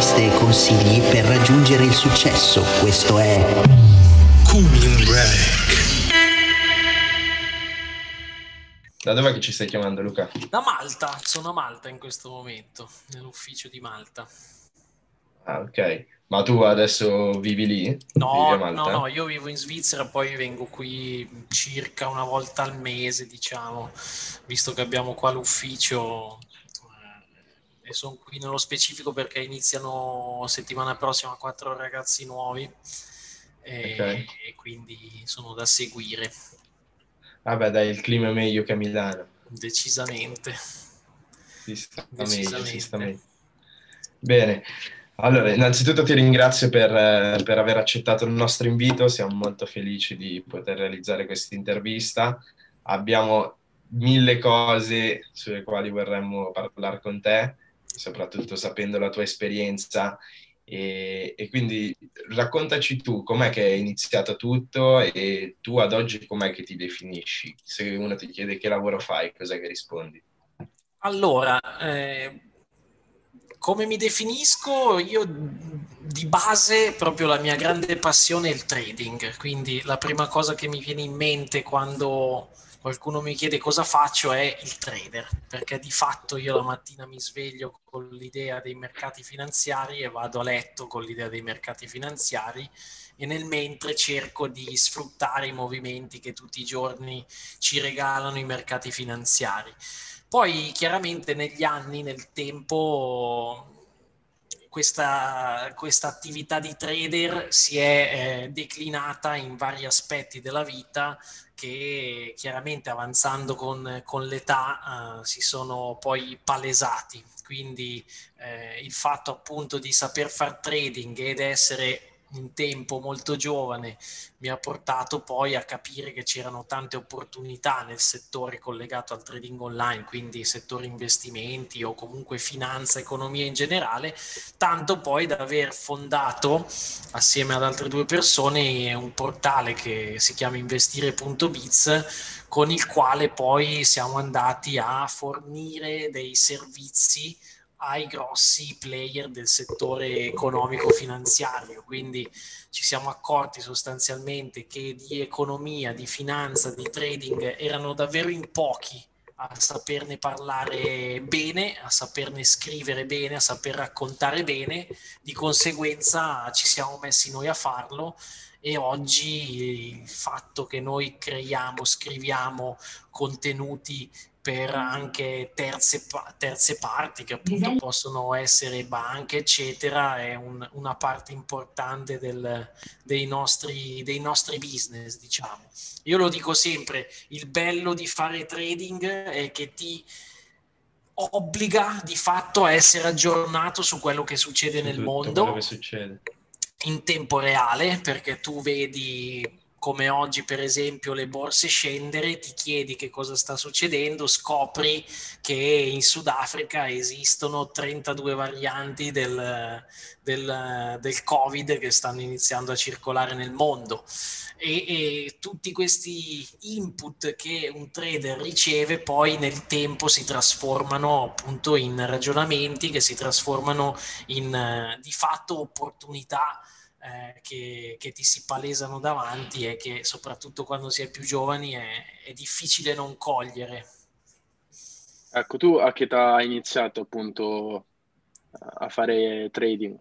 interviste e consigli per raggiungere il successo. Questo è Cooling Break. Da dov'è che ci stai chiamando Luca? Da Malta, sono a Malta in questo momento, nell'ufficio di Malta. Ah, ok. Ma tu adesso vivi lì? No, vivi no, no, io vivo in Svizzera, poi vengo qui circa una volta al mese, diciamo, visto che abbiamo qua l'ufficio e sono qui nello specifico perché iniziano settimana prossima quattro ragazzi nuovi e, okay. e quindi sono da seguire. Vabbè, dai, il clima è meglio che a Milano. Decisamente. Si sta Decisamente. meglio, si sta meglio. Bene. Allora, innanzitutto ti ringrazio per, eh, per, aver accettato il nostro invito, siamo molto felici di poter realizzare questa intervista. Abbiamo mille cose sulle quali vorremmo parlare con te, soprattutto sapendo la tua esperienza. E, e quindi raccontaci tu com'è che è iniziato tutto e tu ad oggi com'è che ti definisci? Se uno ti chiede che lavoro fai, cos'è che rispondi? Allora, eh come mi definisco? Io di base proprio la mia grande passione è il trading, quindi la prima cosa che mi viene in mente quando qualcuno mi chiede cosa faccio è il trader, perché di fatto io la mattina mi sveglio con l'idea dei mercati finanziari e vado a letto con l'idea dei mercati finanziari e nel mentre cerco di sfruttare i movimenti che tutti i giorni ci regalano i mercati finanziari. Poi chiaramente negli anni, nel tempo, questa, questa attività di trader si è eh, declinata in vari aspetti della vita che chiaramente avanzando con, con l'età eh, si sono poi palesati. Quindi eh, il fatto appunto di saper fare trading ed essere un tempo molto giovane mi ha portato poi a capire che c'erano tante opportunità nel settore collegato al trading online, quindi settore investimenti o comunque finanza, economia in generale, tanto poi da aver fondato assieme ad altre due persone un portale che si chiama investire.biz con il quale poi siamo andati a fornire dei servizi ai grossi player del settore economico-finanziario. Quindi ci siamo accorti sostanzialmente che di economia, di finanza, di trading erano davvero in pochi a saperne parlare bene, a saperne scrivere bene, a saper raccontare bene. Di conseguenza ci siamo messi noi a farlo e oggi il fatto che noi creiamo, scriviamo contenuti per anche terze, terze parti che appunto esatto. possono essere banche eccetera è un, una parte importante del, dei, nostri, dei nostri business diciamo io lo dico sempre il bello di fare trading è che ti obbliga di fatto a essere aggiornato su quello che succede nel mondo succede. in tempo reale perché tu vedi come oggi per esempio le borse scendere, ti chiedi che cosa sta succedendo, scopri che in Sudafrica esistono 32 varianti del, del, del Covid che stanno iniziando a circolare nel mondo. E, e, tutti questi input che un trader riceve poi nel tempo si trasformano appunto in ragionamenti che si trasformano in di fatto opportunità eh, che, che, ti si palesano davanti e che soprattutto quando si è più giovani è, è difficile non cogliere. Ecco, tu a che età hai iniziato appunto a fare trading?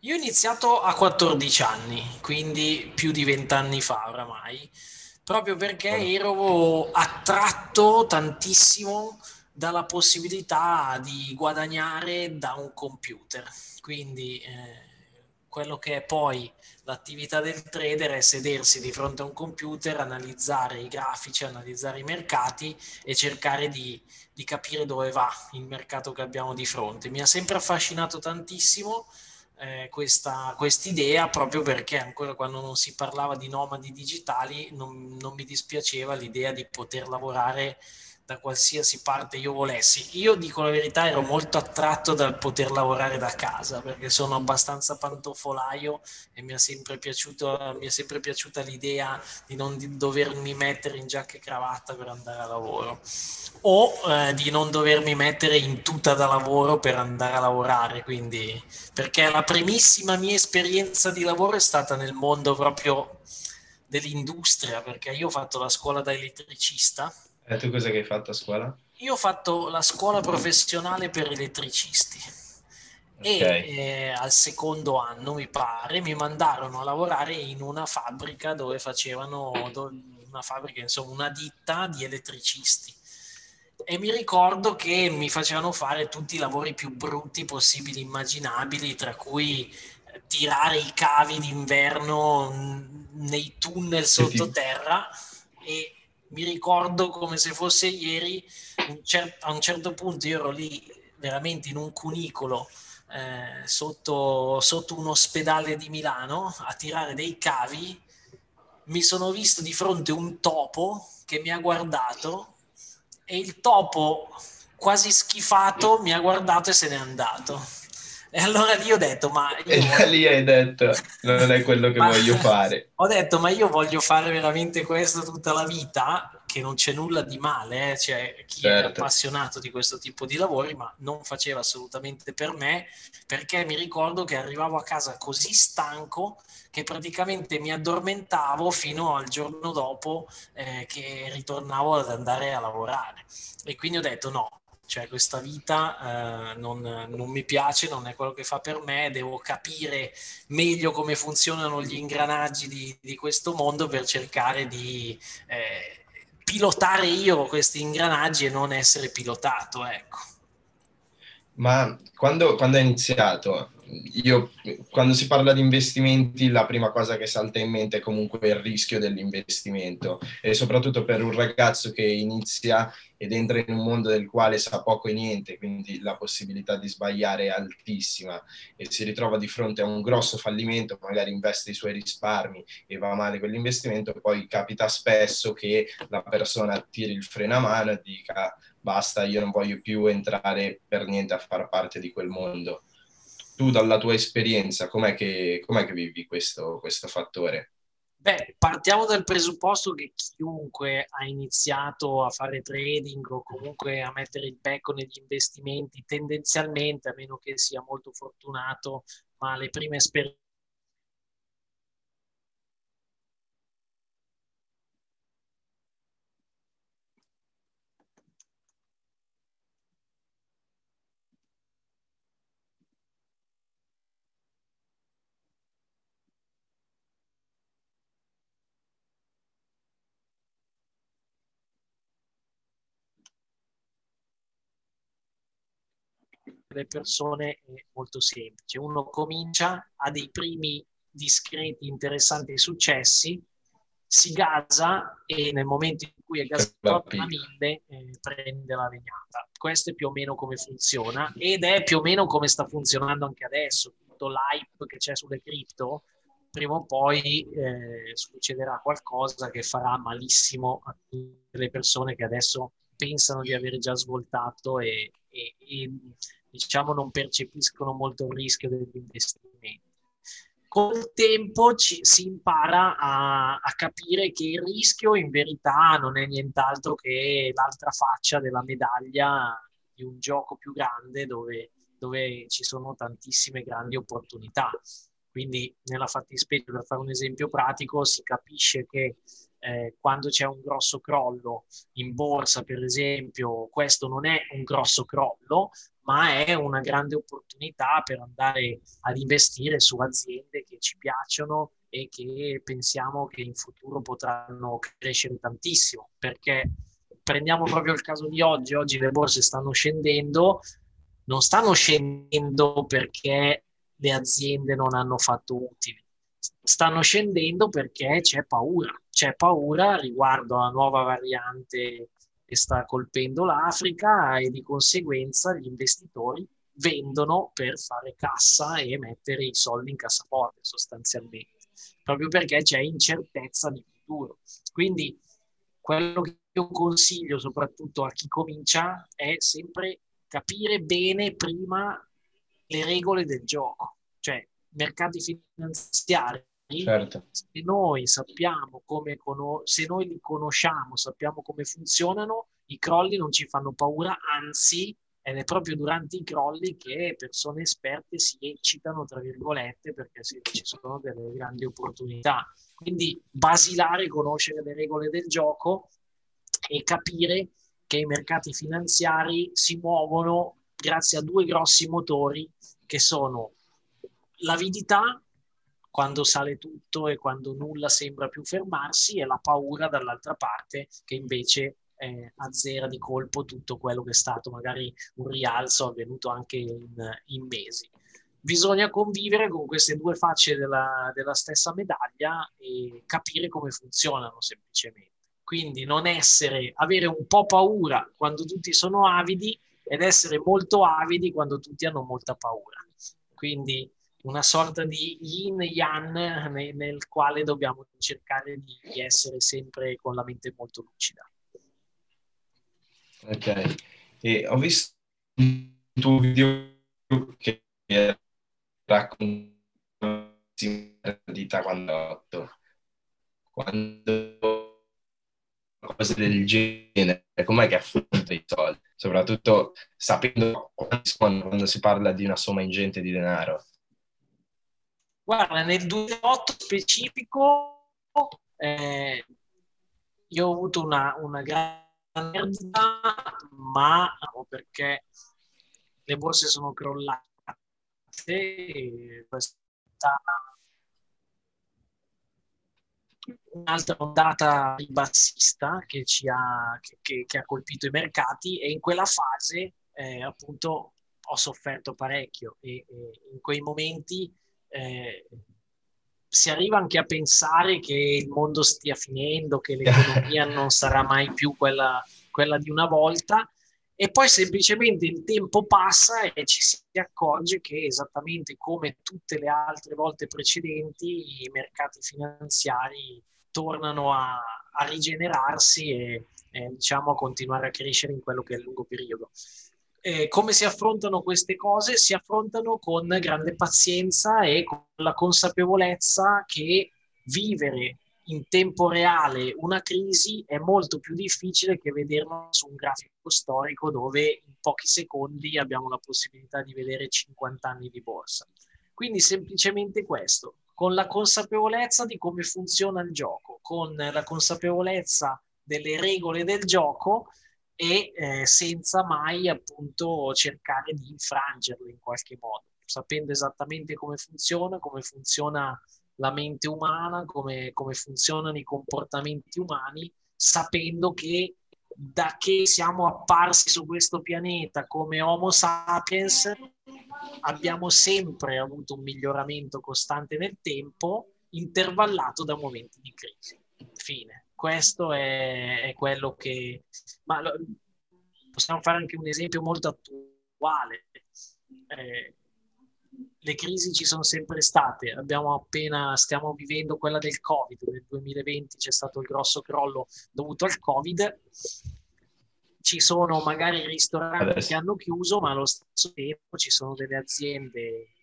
Io ho iniziato a 14 anni, quindi più di 20 anni fa oramai, proprio perché ero attratto tantissimo dalla possibilità di guadagnare da un computer. Quindi eh, quello che è poi l'attività del trader è sedersi di fronte a un computer, analizzare i grafici, analizzare i mercati e cercare di, di capire dove va il mercato che abbiamo di fronte. Mi ha sempre affascinato tantissimo eh, questa idea proprio perché ancora quando non si parlava di nomadi digitali non, non mi dispiaceva l'idea di poter lavorare da qualsiasi parte io volessi. Io dico la verità, ero molto attratto dal poter lavorare da casa perché sono abbastanza pantofolaio e mi è sempre, piaciuto, mi è sempre piaciuta l'idea di non di dovermi mettere in giacca e cravatta per andare a lavoro o eh, di non dovermi mettere in tuta da lavoro per andare a lavorare. Quindi, perché la primissima mia esperienza di lavoro è stata nel mondo proprio dell'industria, perché io ho fatto la scuola da elettricista e tu cosa hai fatto a scuola? Io ho fatto la scuola professionale per elettricisti okay. e eh, al secondo anno, mi pare, mi mandarono a lavorare in una fabbrica dove facevano una fabbrica, insomma, una ditta di elettricisti. E mi ricordo che mi facevano fare tutti i lavori più brutti possibili, immaginabili, tra cui tirare i cavi d'inverno nei tunnel sottoterra e mi ricordo come se fosse ieri, un cer- a un certo punto io ero lì veramente in un cunicolo eh, sotto, sotto un ospedale di Milano a tirare dei cavi, mi sono visto di fronte un topo che mi ha guardato e il topo quasi schifato mi ha guardato e se n'è andato. E allora lì ho detto, ma... e da lì hai detto, non è quello che ma... voglio fare. Ho detto, ma io voglio fare veramente questo tutta la vita, che non c'è nulla di male, eh? cioè chi certo. è appassionato di questo tipo di lavori, ma non faceva assolutamente per me, perché mi ricordo che arrivavo a casa così stanco che praticamente mi addormentavo fino al giorno dopo eh, che ritornavo ad andare a lavorare. E quindi ho detto no, cioè questa vita eh, non, non, mi piace, non è quello che fa per me, devo capire meglio come funzionano gli ingranaggi di, di questo mondo per cercare di eh, pilotare io questi ingranaggi e non essere pilotato, ecco. Ma quando, quando hai iniziato, io quando si parla di investimenti la prima cosa che salta in mente è comunque il rischio dell'investimento e soprattutto per un ragazzo che inizia ed entra in un mondo del quale sa poco e niente, quindi la possibilità di sbagliare è altissima e si ritrova di fronte a un grosso fallimento, magari investe i suoi risparmi e va male quell'investimento, poi capita spesso che la persona tiri il freno a mano e dica basta, io non voglio più entrare per niente a far parte di quel mondo tu dalla tua esperienza, com'è che, com'è che vivi questo, questo fattore? Beh, partiamo dal presupposto che chiunque ha iniziato a fare trading o comunque a mettere il becco negli investimenti, tendenzialmente, a meno che sia molto fortunato, ma le prime esperienze le persone è molto semplice. Uno comincia, ha dei primi discreti, interessanti successi, si gasa e nel momento in cui è gasato a mille eh, prende la legnata. Questo è più o meno come funziona ed è più o meno come sta funzionando anche adesso. Tutto l'hype che c'è sulle cripto, prima o poi eh, succederà qualcosa che farà malissimo a tutte le persone che adesso pensano di aver già svoltato e, e, e diciamo, non percepiscono molto il rischio degli investimenti. Col tempo ci, si impara a, a, capire che il rischio in verità non è nient'altro che l'altra faccia della medaglia di un gioco più grande dove, dove ci sono tantissime grandi opportunità. Quindi nella fattispecie, per fare un esempio pratico, si capisce che eh, quando c'è un grosso crollo in borsa, per esempio, questo non è un grosso crollo, ma è una grande opportunità per andare ad investire su aziende che ci piacciono e che pensiamo che in futuro potranno crescere tantissimo. Perché prendiamo proprio il caso di oggi, oggi le borse stanno scendendo, non stanno scendendo perché le aziende non hanno fatto utili, stanno scendendo perché c'è paura, c'è paura riguardo alla nuova variante che sta colpendo l'Africa e di conseguenza gli investitori vendono per fare cassa e mettere i soldi in cassaforte sostanzialmente, proprio perché c'è incertezza di futuro. Quindi quello che io consiglio soprattutto a chi comincia è sempre capire bene prima le regole del gioco, cioè mercati finanziari. Certo. Se noi sappiamo come se noi li conosciamo, sappiamo come funzionano, i crolli non ci fanno paura, anzi ed è proprio durante i crolli che persone esperte si eccitano, tra virgolette, perché ci sono delle grandi opportunità. Quindi basilare, conoscere le regole del gioco e capire che i mercati finanziari si muovono grazie a due grossi motori che sono l'avidità, quando sale tutto e quando nulla sembra più fermarsi, e la paura dall'altra parte che invece eh, azzera di colpo tutto quello che è stato magari un rialzo avvenuto anche in, in mesi. Bisogna convivere con queste due facce della, della stessa medaglia e capire come funzionano semplicemente. Quindi non essere, avere un po' paura quando tutti sono avidi ed essere molto avidi quando tutti hanno molta paura. Quindi una sorta di yin yang nel, nel quale dobbiamo cercare di essere sempre con la mente molto lucida. Ok, e ho visto un tuo video che racconta di quando quando cose del genere, com'è che affronta i soldi, soprattutto sapendo quando si parla di una somma ingente di denaro. Guarda, nel 2008 specifico eh, io ho avuto una, una grande ma perché le borse sono crollate e questa un'altra ondata ribassista che, ci ha, che, che, ha colpito i mercati e in quella fase eh, appunto ho sofferto parecchio e, e in quei momenti eh, si arriva anche a pensare che il mondo stia finendo, che l'economia non sarà mai più quella, quella di una volta e poi semplicemente il tempo passa e ci si accorge che esattamente come tutte le altre volte precedenti i mercati finanziari tornano a, a rigenerarsi e, e, diciamo a continuare a crescere in quello che è il lungo periodo. Eh, come si affrontano queste cose? Si affrontano con grande pazienza e con la consapevolezza che vivere in tempo reale una crisi è molto più difficile che vederla su un grafico storico dove in pochi secondi abbiamo la possibilità di vedere 50 anni di borsa. Quindi semplicemente questo, con la consapevolezza di come funziona il gioco, con la consapevolezza delle regole del gioco, e eh, senza mai appunto cercare di infrangerlo in qualche modo, sapendo esattamente come funziona, come funziona la mente umana, come, come funzionano i comportamenti umani, sapendo che da che siamo apparsi su questo pianeta come Homo sapiens abbiamo sempre avuto un miglioramento costante nel tempo, intervallato da momenti di crisi. Fine questo è, è quello che... Ma lo, possiamo fare anche un esempio molto attuale. Eh, le crisi ci sono sempre state, abbiamo appena, stiamo vivendo quella del Covid, nel 2020 c'è stato il grosso crollo dovuto al Covid, ci sono magari ristoranti Adesso. che hanno chiuso, ma allo stesso tempo ci sono delle aziende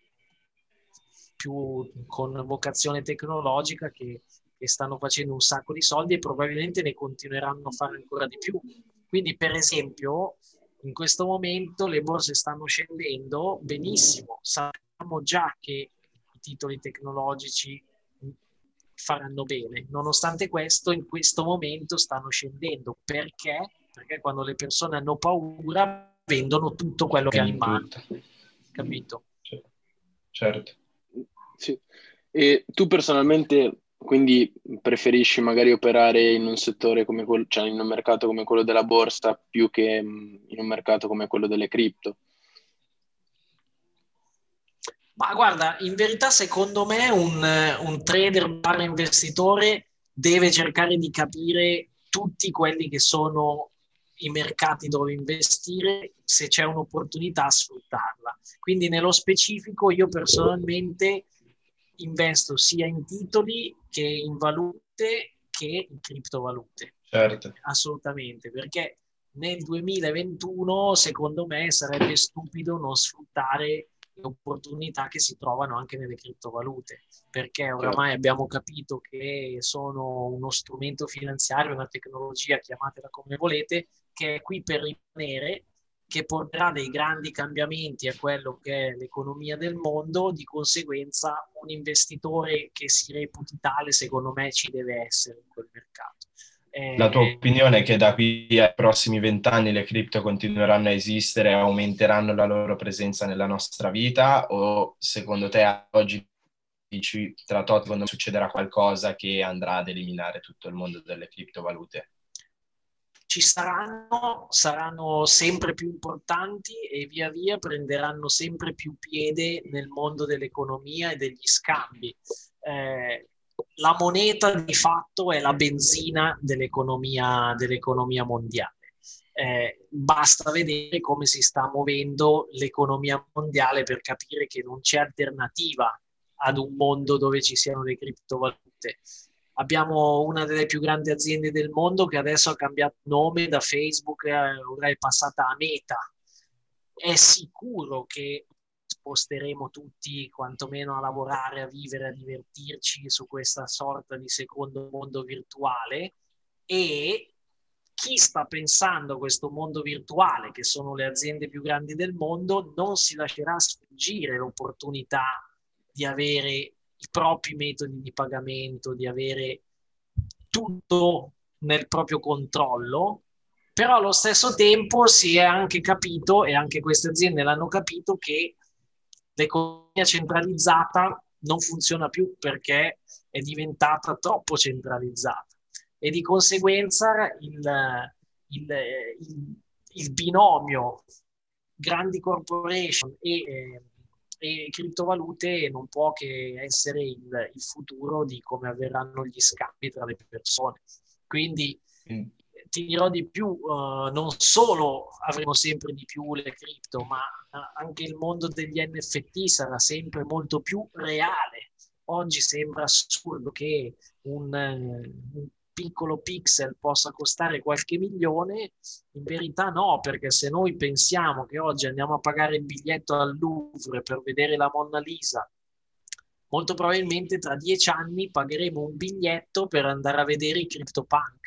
più con vocazione tecnologica che che stanno facendo un sacco di soldi e probabilmente ne continueranno a fare ancora di più. Quindi, per esempio, in questo momento le borse stanno scendendo benissimo, sappiamo già che i titoli tecnologici faranno bene. Nonostante questo, in questo momento stanno scendendo. Perché? Perché quando le persone hanno paura vendono tutto quello che hanno in mano. Capito? Certo. Sì. E tu personalmente quindi preferisci magari operare in un settore come quello, cioè in un mercato come quello della borsa più che mm, in un mercato come quello delle cripto? Ma guarda, in verità secondo me un, un trader barra investitore deve cercare di capire tutti quelli che sono i mercati dove investire, se c'è un'opportunità sfruttarla. Quindi nello specifico io personalmente investo sia in titoli che in valute che in criptovalute. Certo. Assolutamente, perché nel 2021 secondo me sarebbe stupido non sfruttare le opportunità che si trovano anche nelle criptovalute, perché oramai certo. abbiamo capito che sono uno strumento finanziario, una tecnologia, chiamatela come volete, che è qui per rimanere, che porterà dei grandi cambiamenti a quello che è l'economia del mondo, di conseguenza un investitore che si reputi tale, secondo me, ci deve essere in quel mercato. La tua eh, opinione è che da qui ai prossimi vent'anni le cripto continueranno a esistere e aumenteranno la loro presenza nella nostra vita o secondo te oggi tra tot succederà qualcosa che andrà ad eliminare tutto il mondo delle criptovalute? Ci saranno, saranno sempre più importanti e via via prenderanno sempre più piede nel mondo dell'economia e degli scambi. Eh, la moneta di fatto è la benzina dell'economia, dell'economia mondiale. Eh, basta vedere come si sta muovendo l'economia mondiale per capire che non c'è alternativa ad un mondo dove ci siano le criptovalute. Abbiamo una delle più grandi aziende del mondo che adesso ha cambiato nome da Facebook, eh, ora è passata a Meta. È sicuro che sposteremo tutti quantomeno a lavorare, a vivere, a divertirci su questa sorta di secondo mondo virtuale e chi sta pensando a questo mondo virtuale, che sono le aziende più grandi del mondo, non si lascerà sfuggire l'opportunità di avere i propri metodi di pagamento, di avere tutto nel proprio controllo, però allo stesso tempo si è anche capito, e anche queste aziende l'hanno capito, che l'economia centralizzata non funziona più perché è diventata troppo centralizzata. E di conseguenza il, il, il, il binomio grandi corporation e, eh, e, criptovalute non può che essere il, futuro di come avverranno gli scambi tra le persone. Quindi mm ti dirò di più, uh, non solo avremo sempre di più le cripto, ma uh, anche il mondo degli NFT sarà sempre molto più reale. Oggi sembra assurdo che un, uh, un piccolo pixel possa costare qualche milione, in verità no, perché se noi pensiamo che oggi andiamo a pagare il biglietto al Louvre per vedere la Monna Lisa, molto probabilmente tra dieci anni pagheremo un biglietto per andare a vedere i CryptoPunk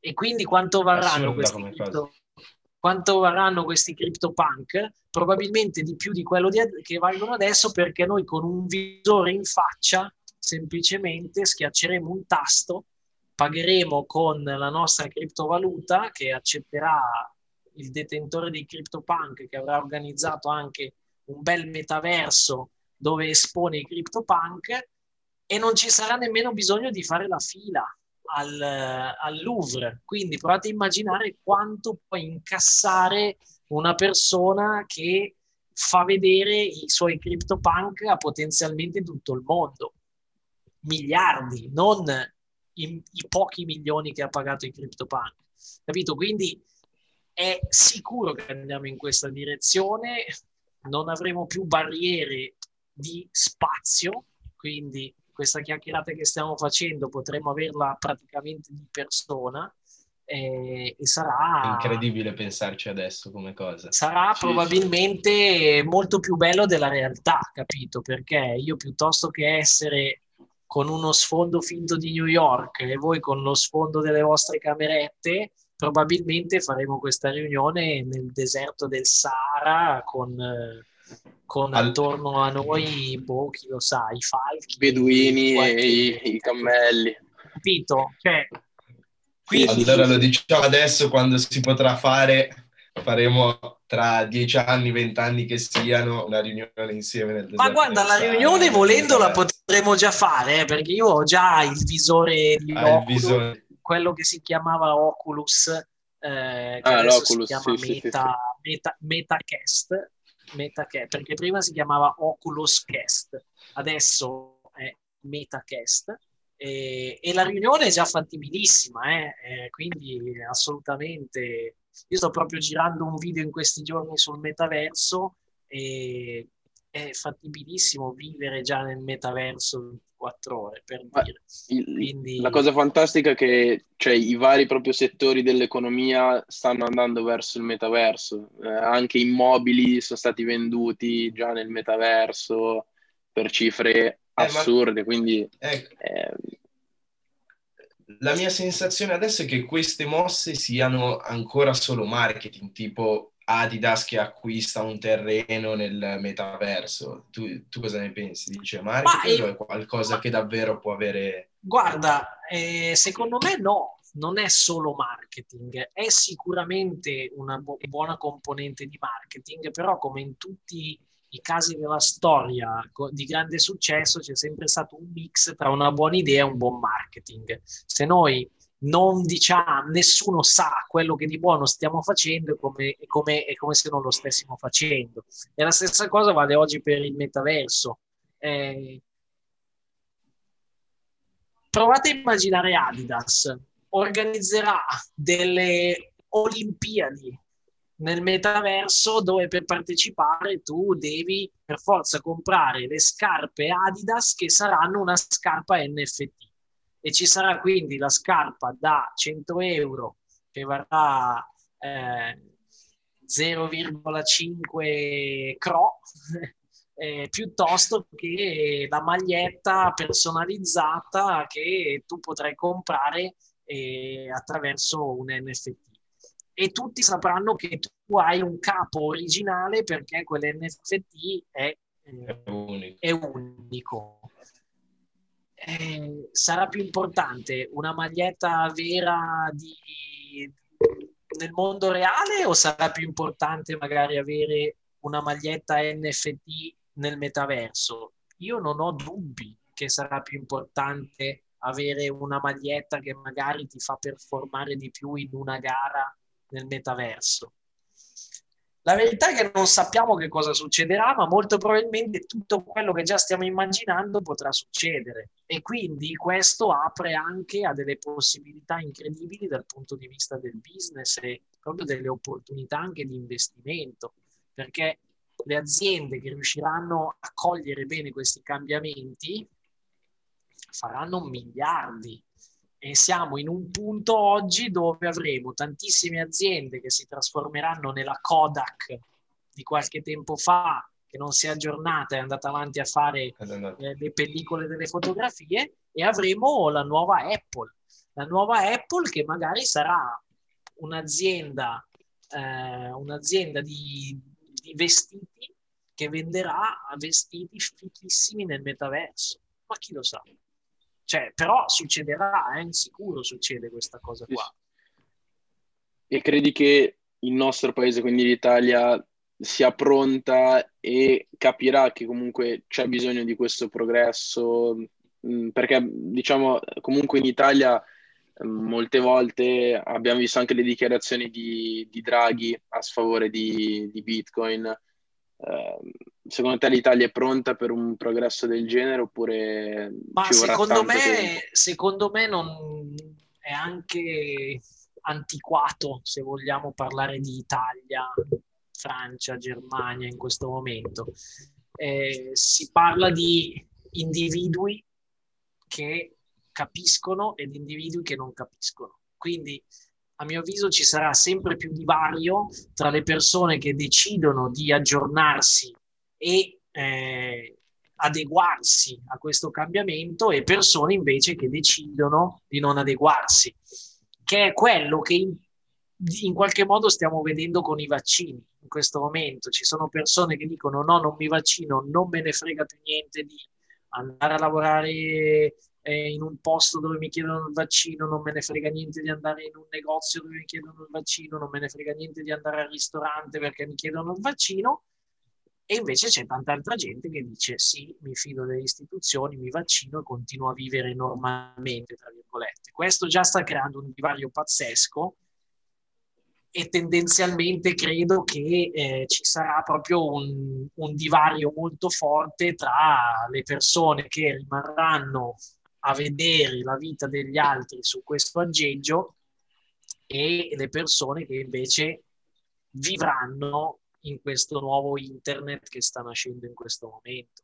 e quindi quanto varranno questi cripto, quanto varranno questi CryptoPunk? Probabilmente di più di quello di, che valgono adesso perché noi con un visore in faccia semplicemente schiacceremo un tasto, pagheremo con la nostra criptovaluta che accetterà il detentore dei CryptoPunk che avrà organizzato anche un bel metaverso dove espone i CryptoPunk e non ci sarà nemmeno bisogno di fare la fila al, al Louvre. Quindi provate a immaginare quanto può incassare una persona che fa vedere i suoi CryptoPunk a potenzialmente tutto il mondo. Miliardi, non i, i pochi milioni che ha pagato i CryptoPunk. Capito? Quindi è sicuro che andiamo in questa direzione, non avremo più barriere di spazio, quindi questa chiacchierata che stiamo facendo potremo averla praticamente di persona e, e sarà... È incredibile pensarci adesso come cosa. Sarà sì, probabilmente sì. molto più bello della realtà, capito? Perché io piuttosto che essere con uno sfondo finto di New York e voi con lo sfondo delle vostre camerette, probabilmente faremo questa riunione nel deserto del Sahara con con Al... attorno a noi, boh, chi lo sa, i falchi, i beduini qualche... e i, i, cammelli. Capito? Cioè, quindi... Allora lo diciamo adesso, quando si potrà fare, faremo tra dieci anni, vent'anni che siano, una riunione insieme nel Ma guarda, la riunione volendo la potremo già fare, eh, perché io ho già il visore di ah, Oculus, visore. quello che si chiamava Oculus, eh, che ah, adesso si chiama sì, Meta, sì, sì. Meta, MetaCast, MetaCast, perché prima si chiamava Oculus Cast, adesso è MetaCast. E, e la riunione è già fattibilissima, eh? Eh, quindi assolutamente. Io sto proprio girando un video in questi giorni sul metaverso e è fattibilissimo vivere già nel metaverso 24 ore, per dire. Quindi... La cosa fantastica è che cioè, i vari proprio settori dell'economia stanno andando verso il metaverso, eh, anche immobili sono stati venduti già nel metaverso per cifre assurde, eh, ma... quindi... Ecco. Eh, la mia sensazione adesso è che queste mosse siano ancora solo marketing, tipo Adidas che acquista un terreno nel metaverso. Tu, tu cosa ne pensi? Dice marketing io, o è qualcosa ma, che davvero può avere... Guarda, eh, secondo me no, non è solo marketing, è sicuramente una bu- buona componente di marketing, però come in tutti i casi della storia di grande successo c'è sempre stato un mix tra una buona idea e un buon marketing. Se noi non diciamo, nessuno sa quello che di buono stiamo facendo, è come, è come, se non lo stessimo facendo. E la stessa cosa vale oggi per il metaverso. Eh, provate a immaginare Adidas organizzerà delle Olimpiadi nel metaverso dove per partecipare tu devi per forza comprare le scarpe Adidas che saranno una scarpa NFT e ci sarà quindi la scarpa da 100 euro che varrà eh, 0,5 CRO eh, piuttosto che la maglietta personalizzata che tu potrai comprare eh, attraverso un NFT. E tutti sapranno che tu hai un capo originale perché quell'NFT è, eh, è unico. È unico eh, sarà più importante una maglietta vera di, nel mondo reale o sarà più importante magari avere una maglietta NFT nel metaverso? Io non ho dubbi che sarà più importante avere una maglietta che magari ti fa performare di più in una gara nel metaverso. La verità è che non sappiamo che cosa succederà, ma molto probabilmente tutto quello che già stiamo immaginando potrà succedere. E quindi questo apre anche a delle possibilità incredibili dal punto di vista del business e proprio delle opportunità anche di investimento, perché le aziende che riusciranno a cogliere bene questi cambiamenti faranno miliardi e siamo in un punto oggi dove avremo tantissime aziende che si trasformeranno nella Kodak di qualche tempo fa, che non si è aggiornata, è andata avanti a fare eh, le pellicole delle fotografie, e avremo la nuova Apple. La nuova Apple che magari sarà un'azienda, eh, un'azienda di, di vestiti che venderà vestiti fichissimi nel metaverso. Ma chi lo sa? Cioè, però succederà, è eh? sicuro succede questa cosa qua. E credi che il nostro paese, quindi l'Italia, sia pronta e capirà che comunque c'è bisogno di questo progresso? Mm, perché, diciamo, comunque in Italia mm, molte volte abbiamo visto anche le dichiarazioni di, di Draghi a sfavore di, di Bitcoin. Uh, secondo te l'Italia è pronta per un progresso del genere oppure Ma secondo me, secondo me non è anche antiquato se vogliamo parlare di Italia, Francia, Germania in questo momento. Eh, si parla di individui che capiscono ed individui che non capiscono. Quindi a mio avviso ci sarà sempre più divario tra le persone che decidono di aggiornarsi e eh, adeguarsi a questo cambiamento e persone invece che decidono di non adeguarsi, che è quello che in, in qualche modo stiamo vedendo con i vaccini in questo momento. Ci sono persone che dicono no, non mi vaccino, non me ne frega più niente di andare a lavorare in un posto dove mi chiedono il vaccino, non me ne frega niente di andare in un negozio dove mi chiedono il vaccino, non me ne frega niente di andare al ristorante perché mi chiedono il vaccino e invece c'è tanta altra gente che dice sì, mi fido delle istituzioni, mi vaccino e continuo a vivere normalmente, tra virgolette. Questo già sta creando un divario pazzesco e tendenzialmente credo che eh, ci sarà proprio un, un divario molto forte tra le persone che rimarranno a vedere la vita degli altri su questo aggeggio e le persone che invece vivranno in questo nuovo internet che sta nascendo in questo momento.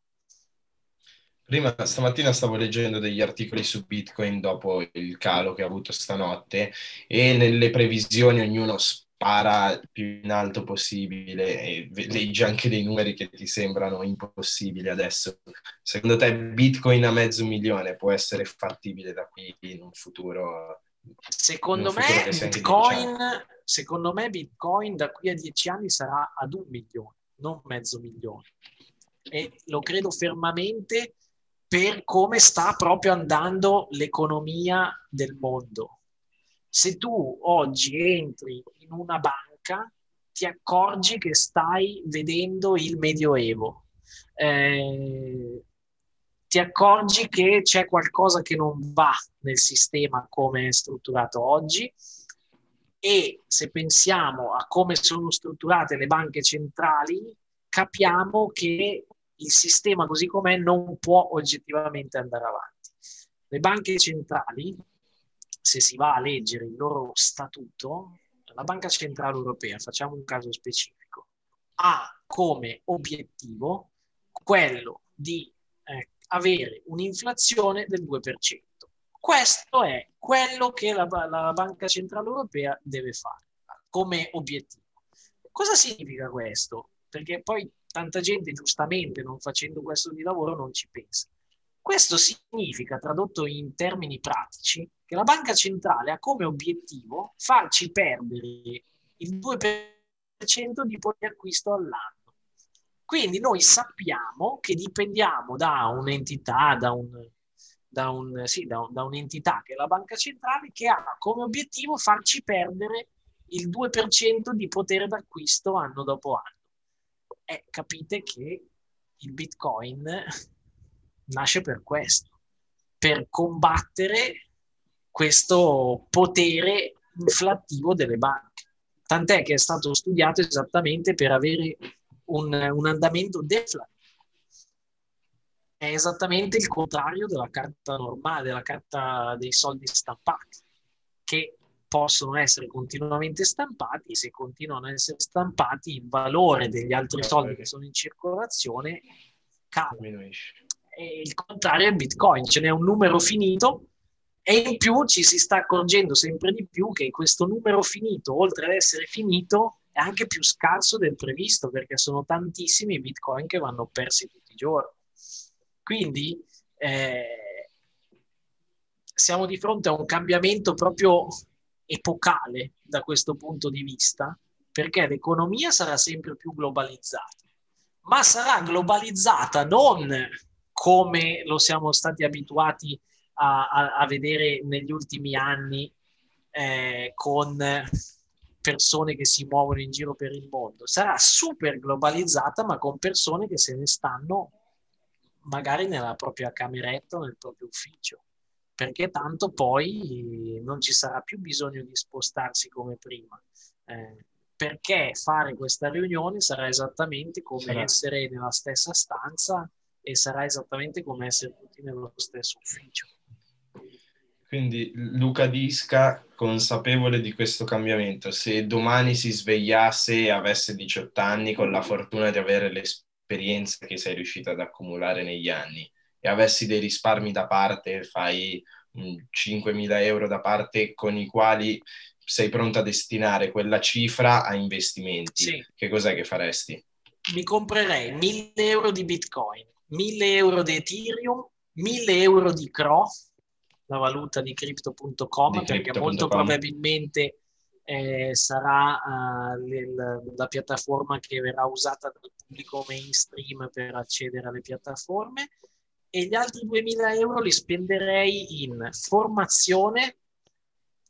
Prima, stamattina stavo leggendo degli articoli su Bitcoin dopo il calo che ha avuto stanotte e nelle previsioni ognuno spara più in alto possibile e leggi anche dei numeri che ti sembrano impossibili adesso. Secondo te Bitcoin a mezzo milione può essere fattibile da qui in un futuro? Secondo, me, Bitcoin, secondo me Bitcoin da qui a dieci anni sarà ad un milione, non mezzo milione. E lo credo fermamente per come sta proprio andando l'economia del mondo. Se tu oggi entri in una banca, ti accorgi che stai vedendo il Medioevo. Eh, ti accorgi che c'è qualcosa che non va nel sistema come è strutturato oggi e se pensiamo a come sono strutturate le banche centrali, capiamo che il sistema così com'è non può oggettivamente andare avanti. Le banche centrali, se si va a leggere il loro statuto, la Banca Centrale Europea, facciamo un caso specifico, ha come obiettivo quello di eh, avere un'inflazione del 2%. Questo è quello che la, la Banca Centrale Europea deve fare come obiettivo. Cosa significa questo? Perché poi tanta gente giustamente non facendo questo di lavoro non ci pensa. Questo significa, tradotto in termini pratici, che la banca centrale ha come obiettivo farci perdere il 2% di potere di acquisto all'anno. Quindi noi sappiamo che dipendiamo da un'entità, da, un, da, un, sì, da, un, da un'entità che è la banca centrale, che ha come obiettivo farci perdere il 2% di potere d'acquisto anno dopo anno eh, capite che il Bitcoin nasce per questo, per combattere questo potere inflattivo delle banche. Tant'è che è stato studiato esattamente per avere un, un andamento deflattivo. È esattamente il contrario della carta normale, della carta dei soldi stampati, che possono essere continuamente stampati, se continuano a essere stampati il valore degli altri soldi che sono in circolazione cala. E il contrario è Bitcoin, ce n'è un numero finito e in più ci si sta accorgendo sempre di più che questo numero finito, oltre ad essere finito, è anche più scarso del previsto perché sono tantissimi i Bitcoin che vanno persi tutti i giorni. Quindi eh, siamo di fronte a un cambiamento proprio epocale da questo punto di vista, perché l'economia sarà sempre più globalizzata, ma sarà globalizzata non come lo siamo stati abituati a, a, a vedere negli ultimi anni eh, con persone che si muovono in giro per il mondo. Sarà super globalizzata, ma con persone che se ne stanno magari nella propria cameretta o nel proprio ufficio perché tanto poi non ci sarà più bisogno di spostarsi come prima. Eh, perché fare questa riunione sarà esattamente come sarà. essere nella stessa stanza e sarà esattamente come essere tutti nello stesso ufficio. Quindi Luca Disca, consapevole di questo cambiamento, se domani si svegliasse e avesse 18 anni con la fortuna di avere l'esperienza che sei riuscita ad accumulare negli anni, e avessi dei risparmi da parte, fai 5.000 euro da parte con i quali sei pronto a destinare quella cifra a investimenti, sì. che cos'è che faresti? Mi comprerei 1.000 euro di Bitcoin, 1.000 euro di Ethereum, 1.000 euro di CRO, la valuta di crypto.com, perché crypto. molto probabilmente eh, sarà uh, la, la piattaforma che verrà usata dal pubblico mainstream per accedere alle piattaforme e gli altri 2000 euro li spenderei in formazione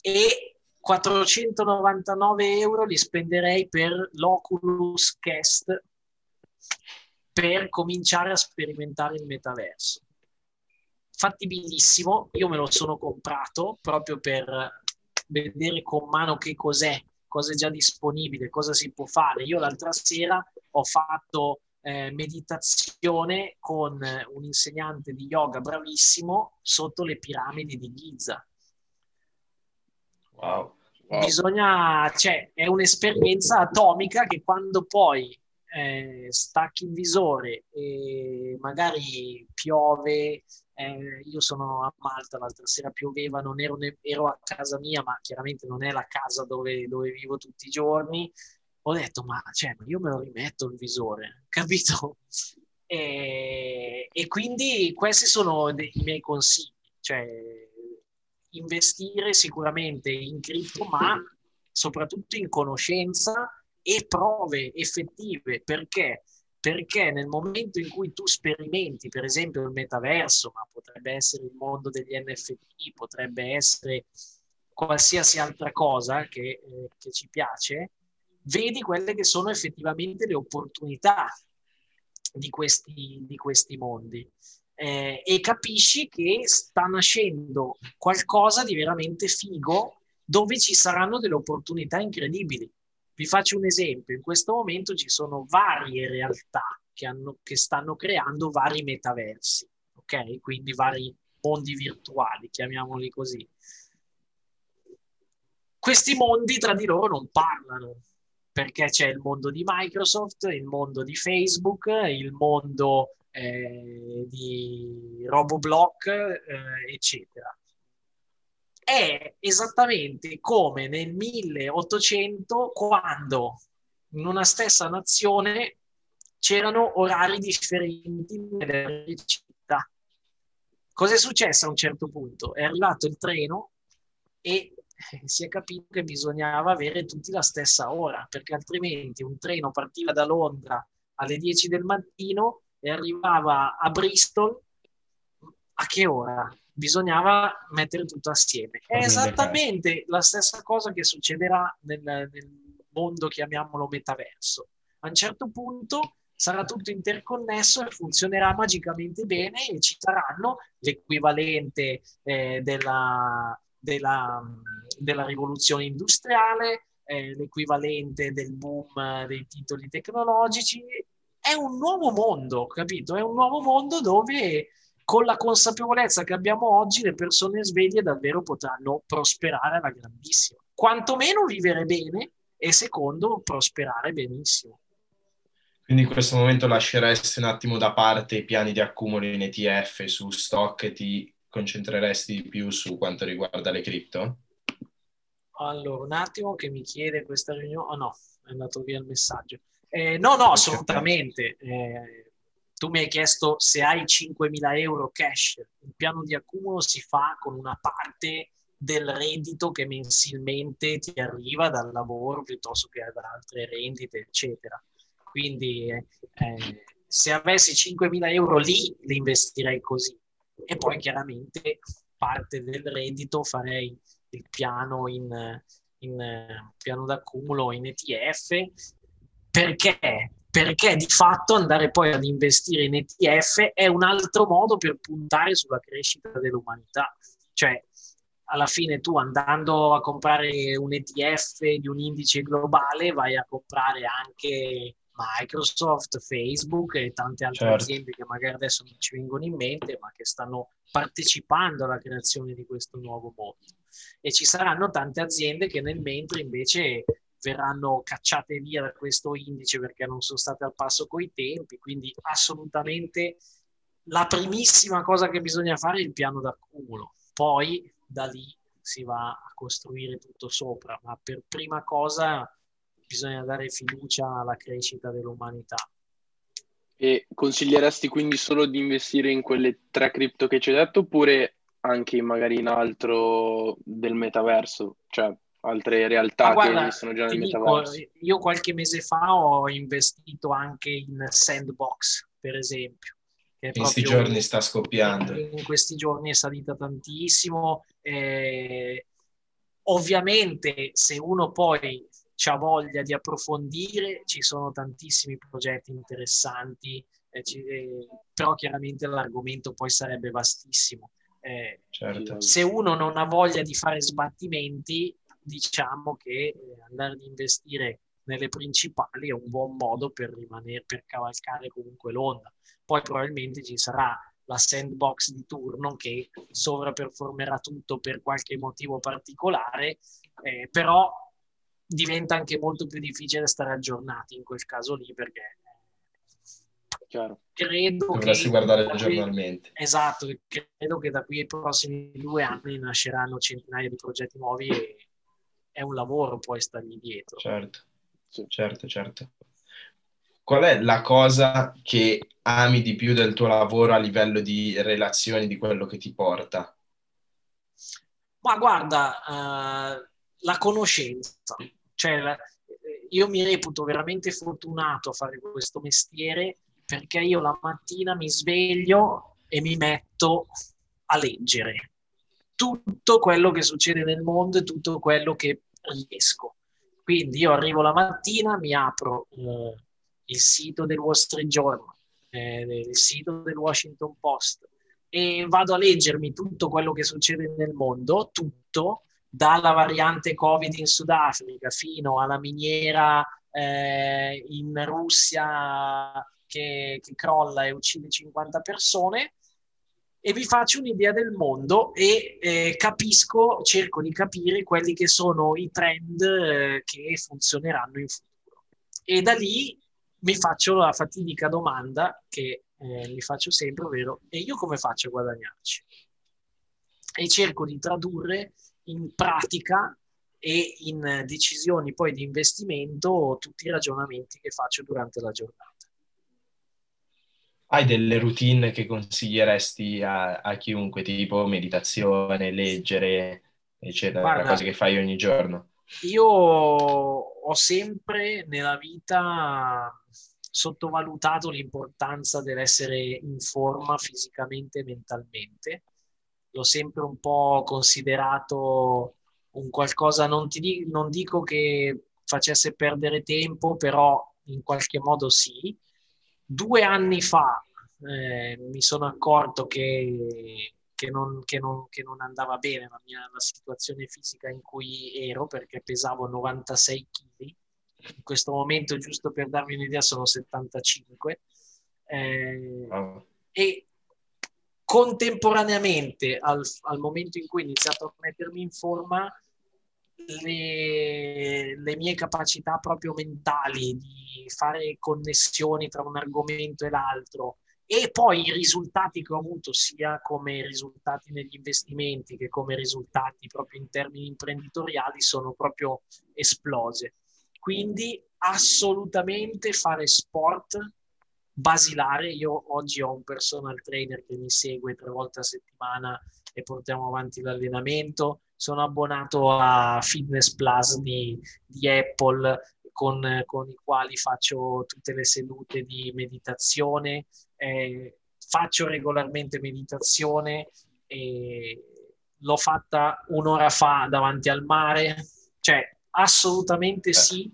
e 499 euro li spenderei per l'Oculus Quest per cominciare a sperimentare il metaverso. Fattibilissimo, io me lo sono comprato proprio per vedere con mano che cos'è, cosa è già disponibile, cosa si può fare. Io l'altra sera ho fatto eh, meditazione con un insegnante di yoga bravissimo sotto le piramidi di Giza. Wow. wow. bisogna, cioè, è un'esperienza atomica che quando poi eh, stacchi il visore e magari piove, eh, io sono a Malta, l'altra sera pioveva, non ero, ne- ero, a casa mia, ma chiaramente non è la casa dove, dove vivo tutti i giorni. Ho detto, ma cioè, io me lo rimetto il visore, capito? E, e quindi questi sono dei, i miei consigli, cioè investire sicuramente in cripto, ma soprattutto in conoscenza e prove effettive. Perché? Perché nel momento in cui tu sperimenti, per esempio, il metaverso, ma potrebbe essere il mondo degli NFT, potrebbe essere qualsiasi altra cosa che, eh, che ci piace, vedi quelle che sono effettivamente le opportunità di questi, di questi mondi. Eh, e capisci che sta nascendo qualcosa di veramente figo dove ci saranno delle opportunità incredibili. Vi faccio un esempio, in questo momento ci sono varie realtà che, hanno, che stanno creando vari metaversi, ok? Quindi vari mondi virtuali, chiamiamoli così. Questi mondi tra di loro non parlano, perché c'è il mondo di Microsoft, il mondo di Facebook, il mondo eh, di Roboblock, eh, eccetera è esattamente come nel 1800 quando in una stessa nazione c'erano orari differenti nelle città. Cosa è successo a un certo punto? È arrivato il treno e si è capito che bisognava avere tutti la stessa ora, perché altrimenti un treno partiva da Londra alle 10 del mattino e arrivava a Bristol a che ora? Bisognava mettere tutto assieme. È esattamente la stessa cosa che succederà nel, nel mondo, chiamiamolo metaverso. A un certo punto sarà tutto interconnesso e funzionerà magicamente bene e ci saranno l'equivalente eh, della, della, della, rivoluzione industriale, eh, l'equivalente del boom dei titoli tecnologici. È un nuovo mondo, capito? È un nuovo mondo dove con la consapevolezza che abbiamo oggi, le persone sveglie davvero potranno prosperare alla grandissima. Quantomeno vivere bene e secondo prosperare benissimo. Quindi in questo momento lasceresti un attimo da parte i piani di accumulo in ETF su stock e ti concentreresti di più su quanto riguarda le cripto? Allora, un attimo che mi chiede questa riunione. Oh no, è andato via il messaggio. Eh, no, no, assolutamente. Eh, tu mi hai chiesto se hai 5.000 euro cash, il piano di accumulo si fa con una parte del reddito che mensilmente ti arriva dal lavoro piuttosto che da altre rendite, eccetera. Quindi eh, se avessi 5.000 euro lì, li investirei così. E poi chiaramente parte del reddito farei il piano in, in piano d'accumulo in ETF. Perché? Perché di fatto andare poi ad investire in ETF è un altro modo per puntare sulla crescita dell'umanità. Cioè, alla fine tu andando a comprare un ETF di un indice globale vai a comprare anche Microsoft, Facebook e tante altre certo. aziende che magari adesso non ci vengono in mente, ma che stanno partecipando alla creazione di questo nuovo mondo. E ci saranno tante aziende che nel mentre invece verranno cacciate via da questo indice perché non sono state al passo coi tempi, quindi assolutamente la primissima cosa che bisogna fare è il piano d'accumulo, poi da lì si va a costruire tutto sopra, ma per prima cosa bisogna dare fiducia alla crescita dell'umanità. E consiglieresti quindi solo di investire in quelle tre cripto che ci hai detto oppure anche magari in altro del metaverso? Cioè, altre realtà guarda, che esistono già nel metaverso. Dico, io qualche mese fa ho investito anche in Sandbox, per esempio. in questi giorni sta scoppiando. In questi giorni è salita tantissimo. Eh, ovviamente, se uno poi ha voglia di approfondire, ci sono tantissimi progetti interessanti, eh, ci, eh, però chiaramente l'argomento poi sarebbe vastissimo. Eh, certo. Se uno non ha voglia di fare sbattimenti, diciamo che eh, andare ad investire nelle principali è un buon modo per rimanere, per cavalcare comunque l'onda. Poi probabilmente ci sarà la sandbox di turno che sovraperformerà tutto per qualche motivo particolare, eh, però diventa anche molto più difficile stare aggiornati in quel caso lì perché Chiaro. credo Dovresti che guardare qui, giornalmente. esatto, credo che da qui ai prossimi due anni nasceranno centinaia di progetti nuovi e è un lavoro poi stargli dietro. Certo, certo, certo. Qual è la cosa che ami di più del tuo lavoro a livello di relazioni, di quello che ti porta? Ma guarda, eh, la conoscenza, cioè la- io mi reputo veramente fortunato a fare questo mestiere perché io la mattina mi sveglio e mi metto a leggere tutto quello che succede nel mondo e tutto quello che riesco. Quindi io arrivo la mattina, mi apro eh, il sito del Wall Street Journal, eh, il sito del Washington Post e vado a leggermi tutto quello che succede nel mondo, tutto, dalla variante Covid in Sudafrica fino alla miniera eh, in Russia che, che crolla e uccide 50 persone e vi faccio un'idea del mondo e eh, capisco, cerco di capire quelli che sono i trend eh, che funzioneranno in futuro. E da lì mi faccio la fatidica domanda che eh, mi faccio sempre, ovvero e io come faccio a guadagnarci? E cerco di tradurre in pratica e in decisioni poi di investimento tutti i ragionamenti che faccio durante la giornata. Hai delle routine che consiglieresti a, a chiunque, tipo meditazione, leggere, eccetera, Guarda, cose che fai ogni giorno? Io ho sempre nella vita sottovalutato l'importanza dell'essere in forma fisicamente e mentalmente. L'ho sempre un po' considerato un qualcosa, non, ti non dico che facesse perdere tempo, però in qualche modo sì. Due anni fa eh, mi sono accorto che, che non, che non- che non andava bene la mia la situazione fisica in cui ero perché pesavo 96 kg. In questo momento, giusto per darvi un'idea, sono 75. Eh, Wow. e contemporaneamente al, al momento in cui ho iniziato a mettermi in forma, le, le mie capacità proprio mentali di fare connessioni tra un argomento e l'altro e poi i risultati che ho avuto sia come risultati negli investimenti che come risultati proprio in termini imprenditoriali sono proprio esplose. Quindi assolutamente fare sport basilare. Io oggi ho un personal trainer che mi segue tre volte a settimana e portiamo avanti l'allenamento. Sono abbonato a Fitness Plus di, di Apple con, con, i quali faccio tutte le sedute di meditazione. Eh, faccio regolarmente meditazione e l'ho fatta un'ora fa davanti al mare. Cioè, assolutamente sì,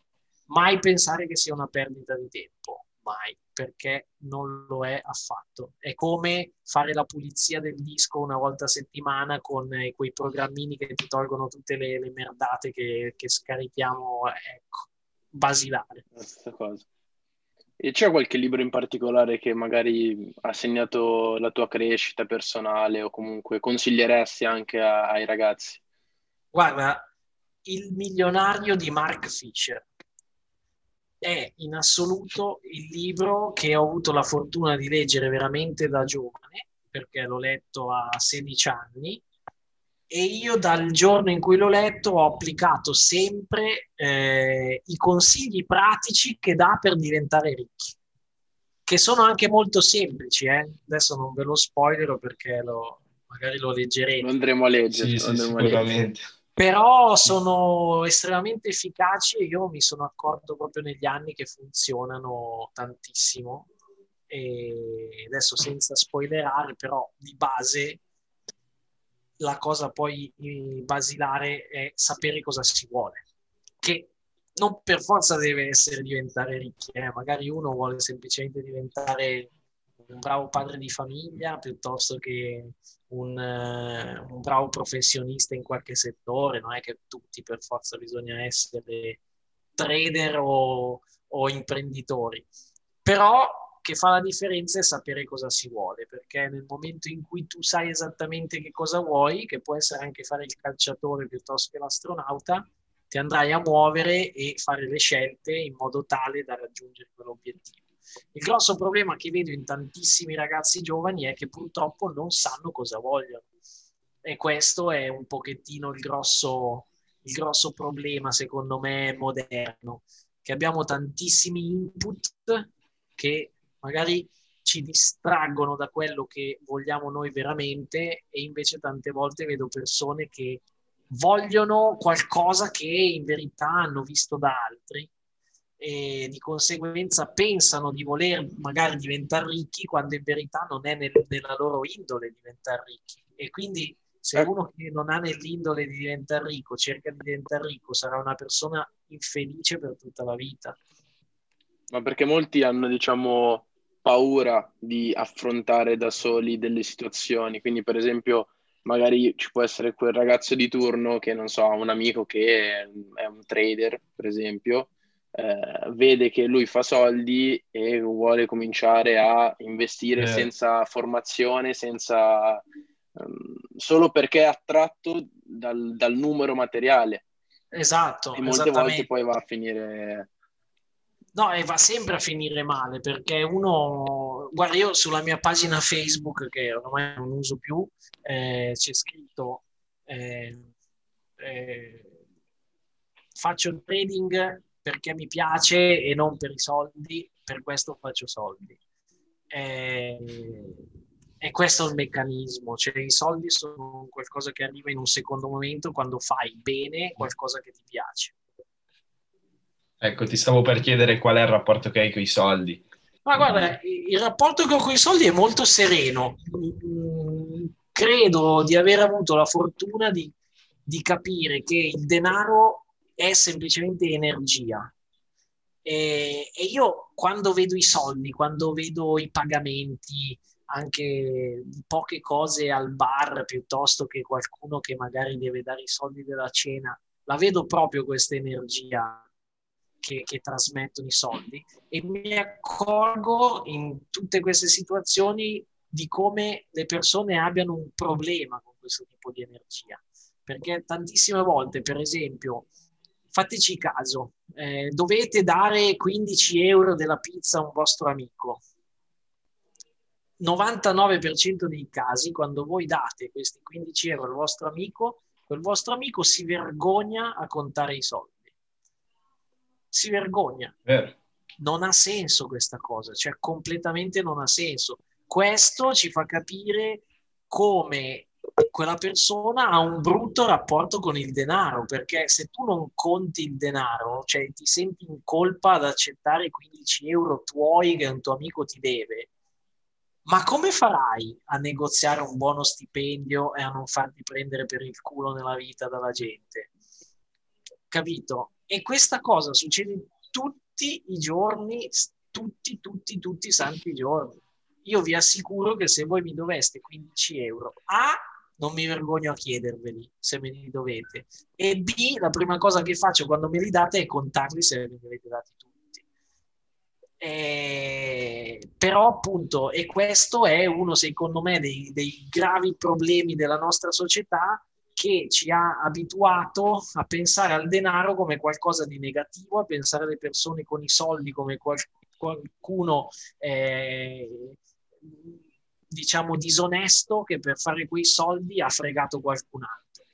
mai pensare che sia una perdita di tempo, mai perché non lo è affatto. È come fare la pulizia del disco una volta a settimana con eh, quei programmini che ti tolgono tutte le, le merdate che, che, scarichiamo, ecco, basilare. E c'è qualche libro in particolare che magari ha segnato la tua crescita personale o comunque consiglieresti anche a, ai ragazzi? Guarda, Il milionario di Mark Fisher è in assoluto il libro che ho avuto la fortuna di leggere veramente da giovane, perché l'ho letto a 16 anni, e io dal giorno in cui l'ho letto ho applicato sempre eh, i consigli pratici che dà per diventare ricchi, che sono anche molto semplici. Eh? Adesso non ve lo spoilerò perché lo, magari lo leggerete. Lo andremo a leggere. Sì, sì, andremo sicuramente. A leggere però sono estremamente efficaci e io mi sono accorto proprio negli anni che funzionano tantissimo e adesso senza spoilerare però di base la cosa poi basilare è sapere cosa si vuole che non per forza deve essere diventare ricchi eh? magari uno vuole semplicemente diventare un bravo padre di famiglia piuttosto che un, uh, un, bravo professionista in qualche settore, non è che tutti per forza bisogna essere trader o, o imprenditori, però che fa la differenza è sapere cosa si vuole, perché nel momento in cui tu sai esattamente che cosa vuoi, che può essere anche fare il calciatore piuttosto che l'astronauta, ti andrai a muovere e fare le scelte in modo tale da raggiungere quell'obiettivo. Il grosso problema che vedo in tantissimi ragazzi giovani è che purtroppo non sanno cosa vogliono. E questo è un pochettino il grosso, il grosso problema, secondo me, moderno, che abbiamo tantissimi input che magari ci distraggono da quello che vogliamo noi veramente e invece tante volte vedo persone che vogliono qualcosa che in verità hanno visto da altri e di conseguenza pensano di voler magari diventare ricchi quando in verità non è nel, nella loro indole diventare ricchi. E quindi se eh. uno che non ha nell'indole di diventare ricco cerca di diventare ricco, sarà una persona infelice per tutta la vita. Ma perché molti hanno, diciamo, paura di affrontare da soli delle situazioni. Quindi, per esempio, magari ci può essere quel ragazzo di turno che, non so, ha un amico che è un trader, per esempio, eh, vede che lui fa soldi e vuole cominciare a investire eh. senza formazione, senza, um, solo perché è attratto dal, dal numero materiale. Esatto. E molte volte poi va a finire... No, e va sempre a finire male perché uno, guarda, io sulla mia pagina Facebook, che ormai non uso più, eh, c'è scritto eh, eh, faccio trading perché mi piace e non per i soldi, per questo faccio soldi. E, e questo è il meccanismo, cioè i soldi sono qualcosa che arriva in un secondo momento quando fai bene qualcosa che ti piace. Ecco, ti stavo per chiedere qual è il rapporto che hai con i soldi. Ma guarda, il rapporto che ho con i soldi è molto sereno. Credo di aver avuto la fortuna di, di capire che il denaro è semplicemente energia. E, e, io quando vedo i soldi, quando vedo i pagamenti, anche poche cose al bar piuttosto che qualcuno che magari deve dare i soldi della cena, la vedo proprio questa energia che, che trasmettono i soldi e mi accorgo in tutte queste situazioni di come le persone abbiano un problema con questo tipo di energia. Perché tantissime volte, per esempio, fateci caso, eh, dovete dare 15 euro della pizza a un vostro amico. 99% dei casi, quando voi date questi 15 euro al vostro amico, quel vostro amico si vergogna a contare i soldi. Si vergogna. Eh. Non ha senso questa cosa, cioè completamente non ha senso. Questo ci fa capire come quella persona ha un brutto rapporto con il denaro, perché se tu non conti il denaro, cioè ti senti in colpa ad accettare 15 euro tuoi che un tuo amico ti deve, ma come farai a negoziare un buono stipendio e a non farti prendere per il culo nella vita dalla gente? Capito? E questa cosa succede tutti i giorni, tutti, tutti, tutti i santi giorni. Io vi assicuro che se voi mi doveste 15 euro, A, non mi vergogno a chiederveli se me li dovete. E B, la prima cosa che faccio quando me li date è contarli se me li avete dati tutti. E... Però appunto, e questo è uno secondo me dei, dei gravi problemi della nostra società che ci ha abituato a pensare al denaro come qualcosa di negativo, a pensare alle persone con i soldi come qual- qualcuno eh, diciamo, disonesto che per fare quei soldi ha fregato qualcun altro.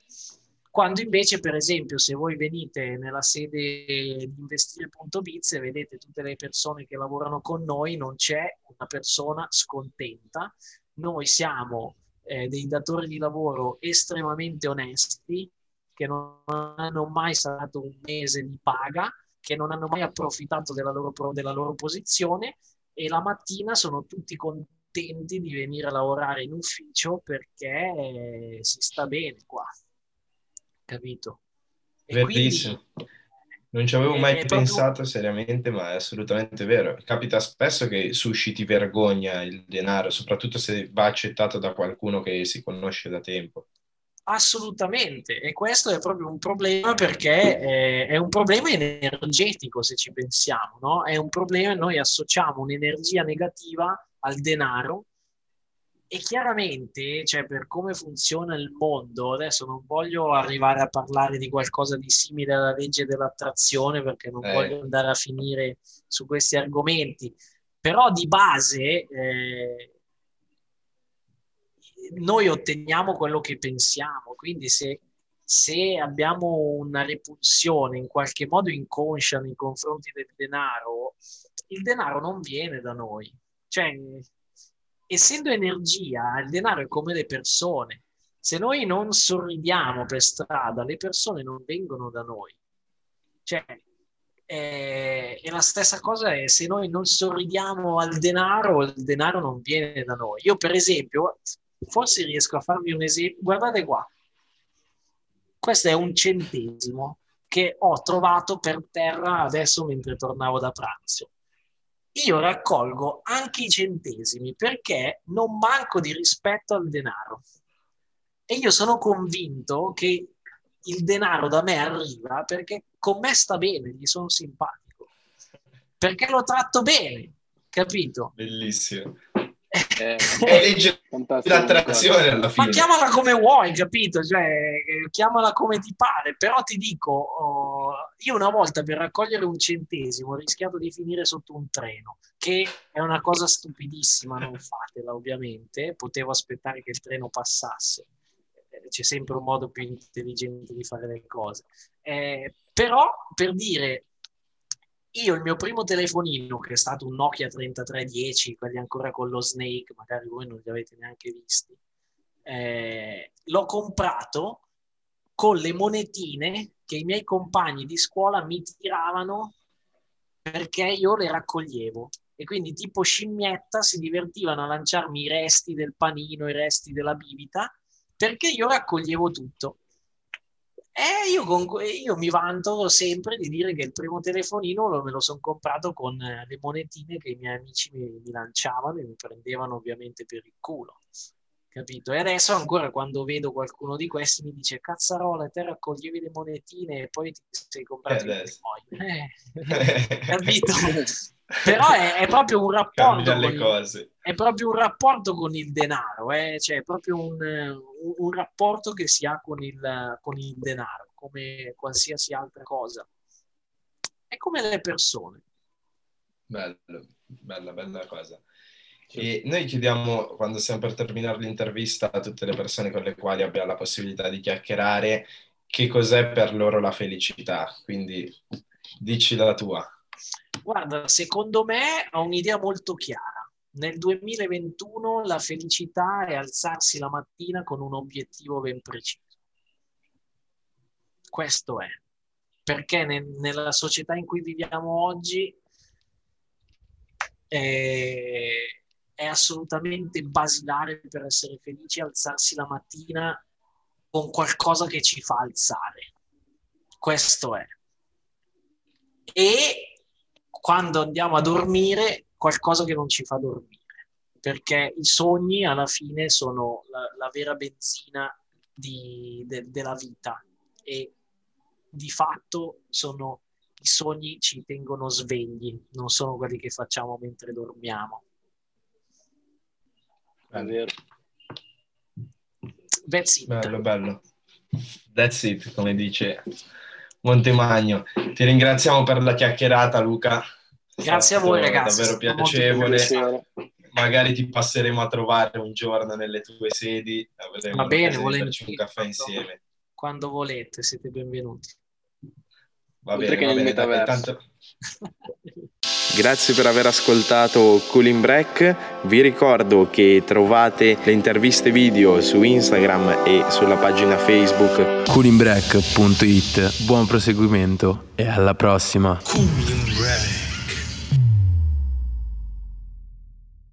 Quando invece, per esempio, se voi venite nella sede di investire.biz e vedete tutte le persone che lavorano con noi, non c'è una persona scontenta. Noi siamo eh, dei datori di lavoro estremamente onesti, che non hanno mai stato un mese di paga, che non hanno mai approfittato della loro, della loro posizione e la mattina sono tutti contenti contenti di venire a lavorare in ufficio perché si sta bene qua, capito? E Verissimo. Quindi, non ci avevo mai pensato proprio... seriamente, ma è assolutamente vero. Capita spesso che susciti vergogna il denaro, soprattutto se va accettato da qualcuno che si conosce da tempo. Assolutamente, e questo è proprio un problema perché è, è un problema energetico se ci pensiamo, no? È un problema, noi associamo un'energia negativa al denaro e chiaramente, cioè, per come funziona il mondo, adesso non voglio arrivare a parlare di qualcosa di simile alla legge dell'attrazione perché non eh. voglio andare a finire su questi argomenti, però di base eh, noi otteniamo quello che pensiamo, quindi se, se abbiamo una repulsione in qualche modo inconscia nei confronti del denaro, il denaro non viene da noi. Cioè, essendo energia, il denaro è come le persone. Se noi non sorridiamo per strada, le persone non vengono da noi. Cioè, è, è la stessa cosa è se noi non sorridiamo al denaro, il denaro non viene da noi. Io, per esempio, forse riesco a farvi un esempio. Guardate qua. Questo è un centesimo che ho trovato per terra adesso mentre tornavo da pranzo io raccolgo anche i centesimi perché non manco di rispetto al denaro. E io sono convinto che il denaro da me arriva perché con me sta bene, gli sono simpatico, perché lo tratto bene, capito? Bellissimo. Eh, è legge l'attrazione alla fine. Ma chiamala come vuoi, capito? Cioè, chiamala come ti pare, però ti dico, oh, io una volta per raccogliere un centesimo ho rischiato di finire sotto un treno, che è una cosa stupidissima, non fatela ovviamente, potevo aspettare che il treno passasse, eh, c'è sempre un modo più intelligente di fare le cose. Eh, però per dire io il mio primo telefonino, che è stato un Nokia 3310, quelli ancora con lo Snake, magari voi non li avete neanche visti, eh, l'ho comprato con le monetine che i miei compagni di scuola mi tiravano perché io le raccoglievo. E quindi tipo scimmietta si divertivano a lanciarmi i resti del panino, i resti della bibita, perché io raccoglievo tutto. E io, con, io, mi vanto sempre di dire che il primo telefonino lo, me lo sono comprato con eh, le monetine che i miei amici mi, mi, lanciavano e mi prendevano ovviamente per il culo. Capito? E adesso ancora quando vedo qualcuno di questi mi dice cazzarola, te raccoglievi le monetine e poi ti sei comprato eh, eh, capito? Però è, è, proprio un rapporto con il, è proprio un rapporto con il denaro, eh? cioè è proprio un, un, rapporto che si ha con il, con il denaro, come qualsiasi altra cosa. È come le persone. Bello, bella, bella cosa. E noi chiediamo, quando stiamo per terminare l'intervista, a tutte le persone con le quali abbiamo la possibilità di chiacchierare, che cos'è per loro la felicità. Quindi dici la tua. Guarda, secondo me ho un'idea molto chiara. Nel 2021 la felicità è alzarsi la mattina con un obiettivo ben preciso. Questo è. Perché ne, nella società in cui viviamo oggi è, è assolutamente basilare per essere felici alzarsi la mattina con qualcosa che ci fa alzare. Questo è. E quando andiamo a dormire qualcosa che non ci fa dormire, perché i sogni alla fine sono la, la vera benzina di, de, della vita e di fatto sono i sogni ci tengono svegli, non sono quelli che facciamo mentre dormiamo. È vero. That's it. Bello, bello. That's it, come dice Montemagno. Ti ringraziamo per la chiacchierata, Luca. Grazie a voi, ragazzi. Davvero piacevole. Magari ti passeremo a trovare un giorno nelle tue sedi. Va bene, volentieri. un caffè insieme. Quando volete, siete benvenuti. Va Oltre bene, va bene. Dai, tanto... Grazie per aver ascoltato Cooling Break. Vi ricordo che trovate le interviste video su Instagram e sulla pagina Facebook coolingbreak.it. Buon proseguimento e alla prossima. Cooling Break.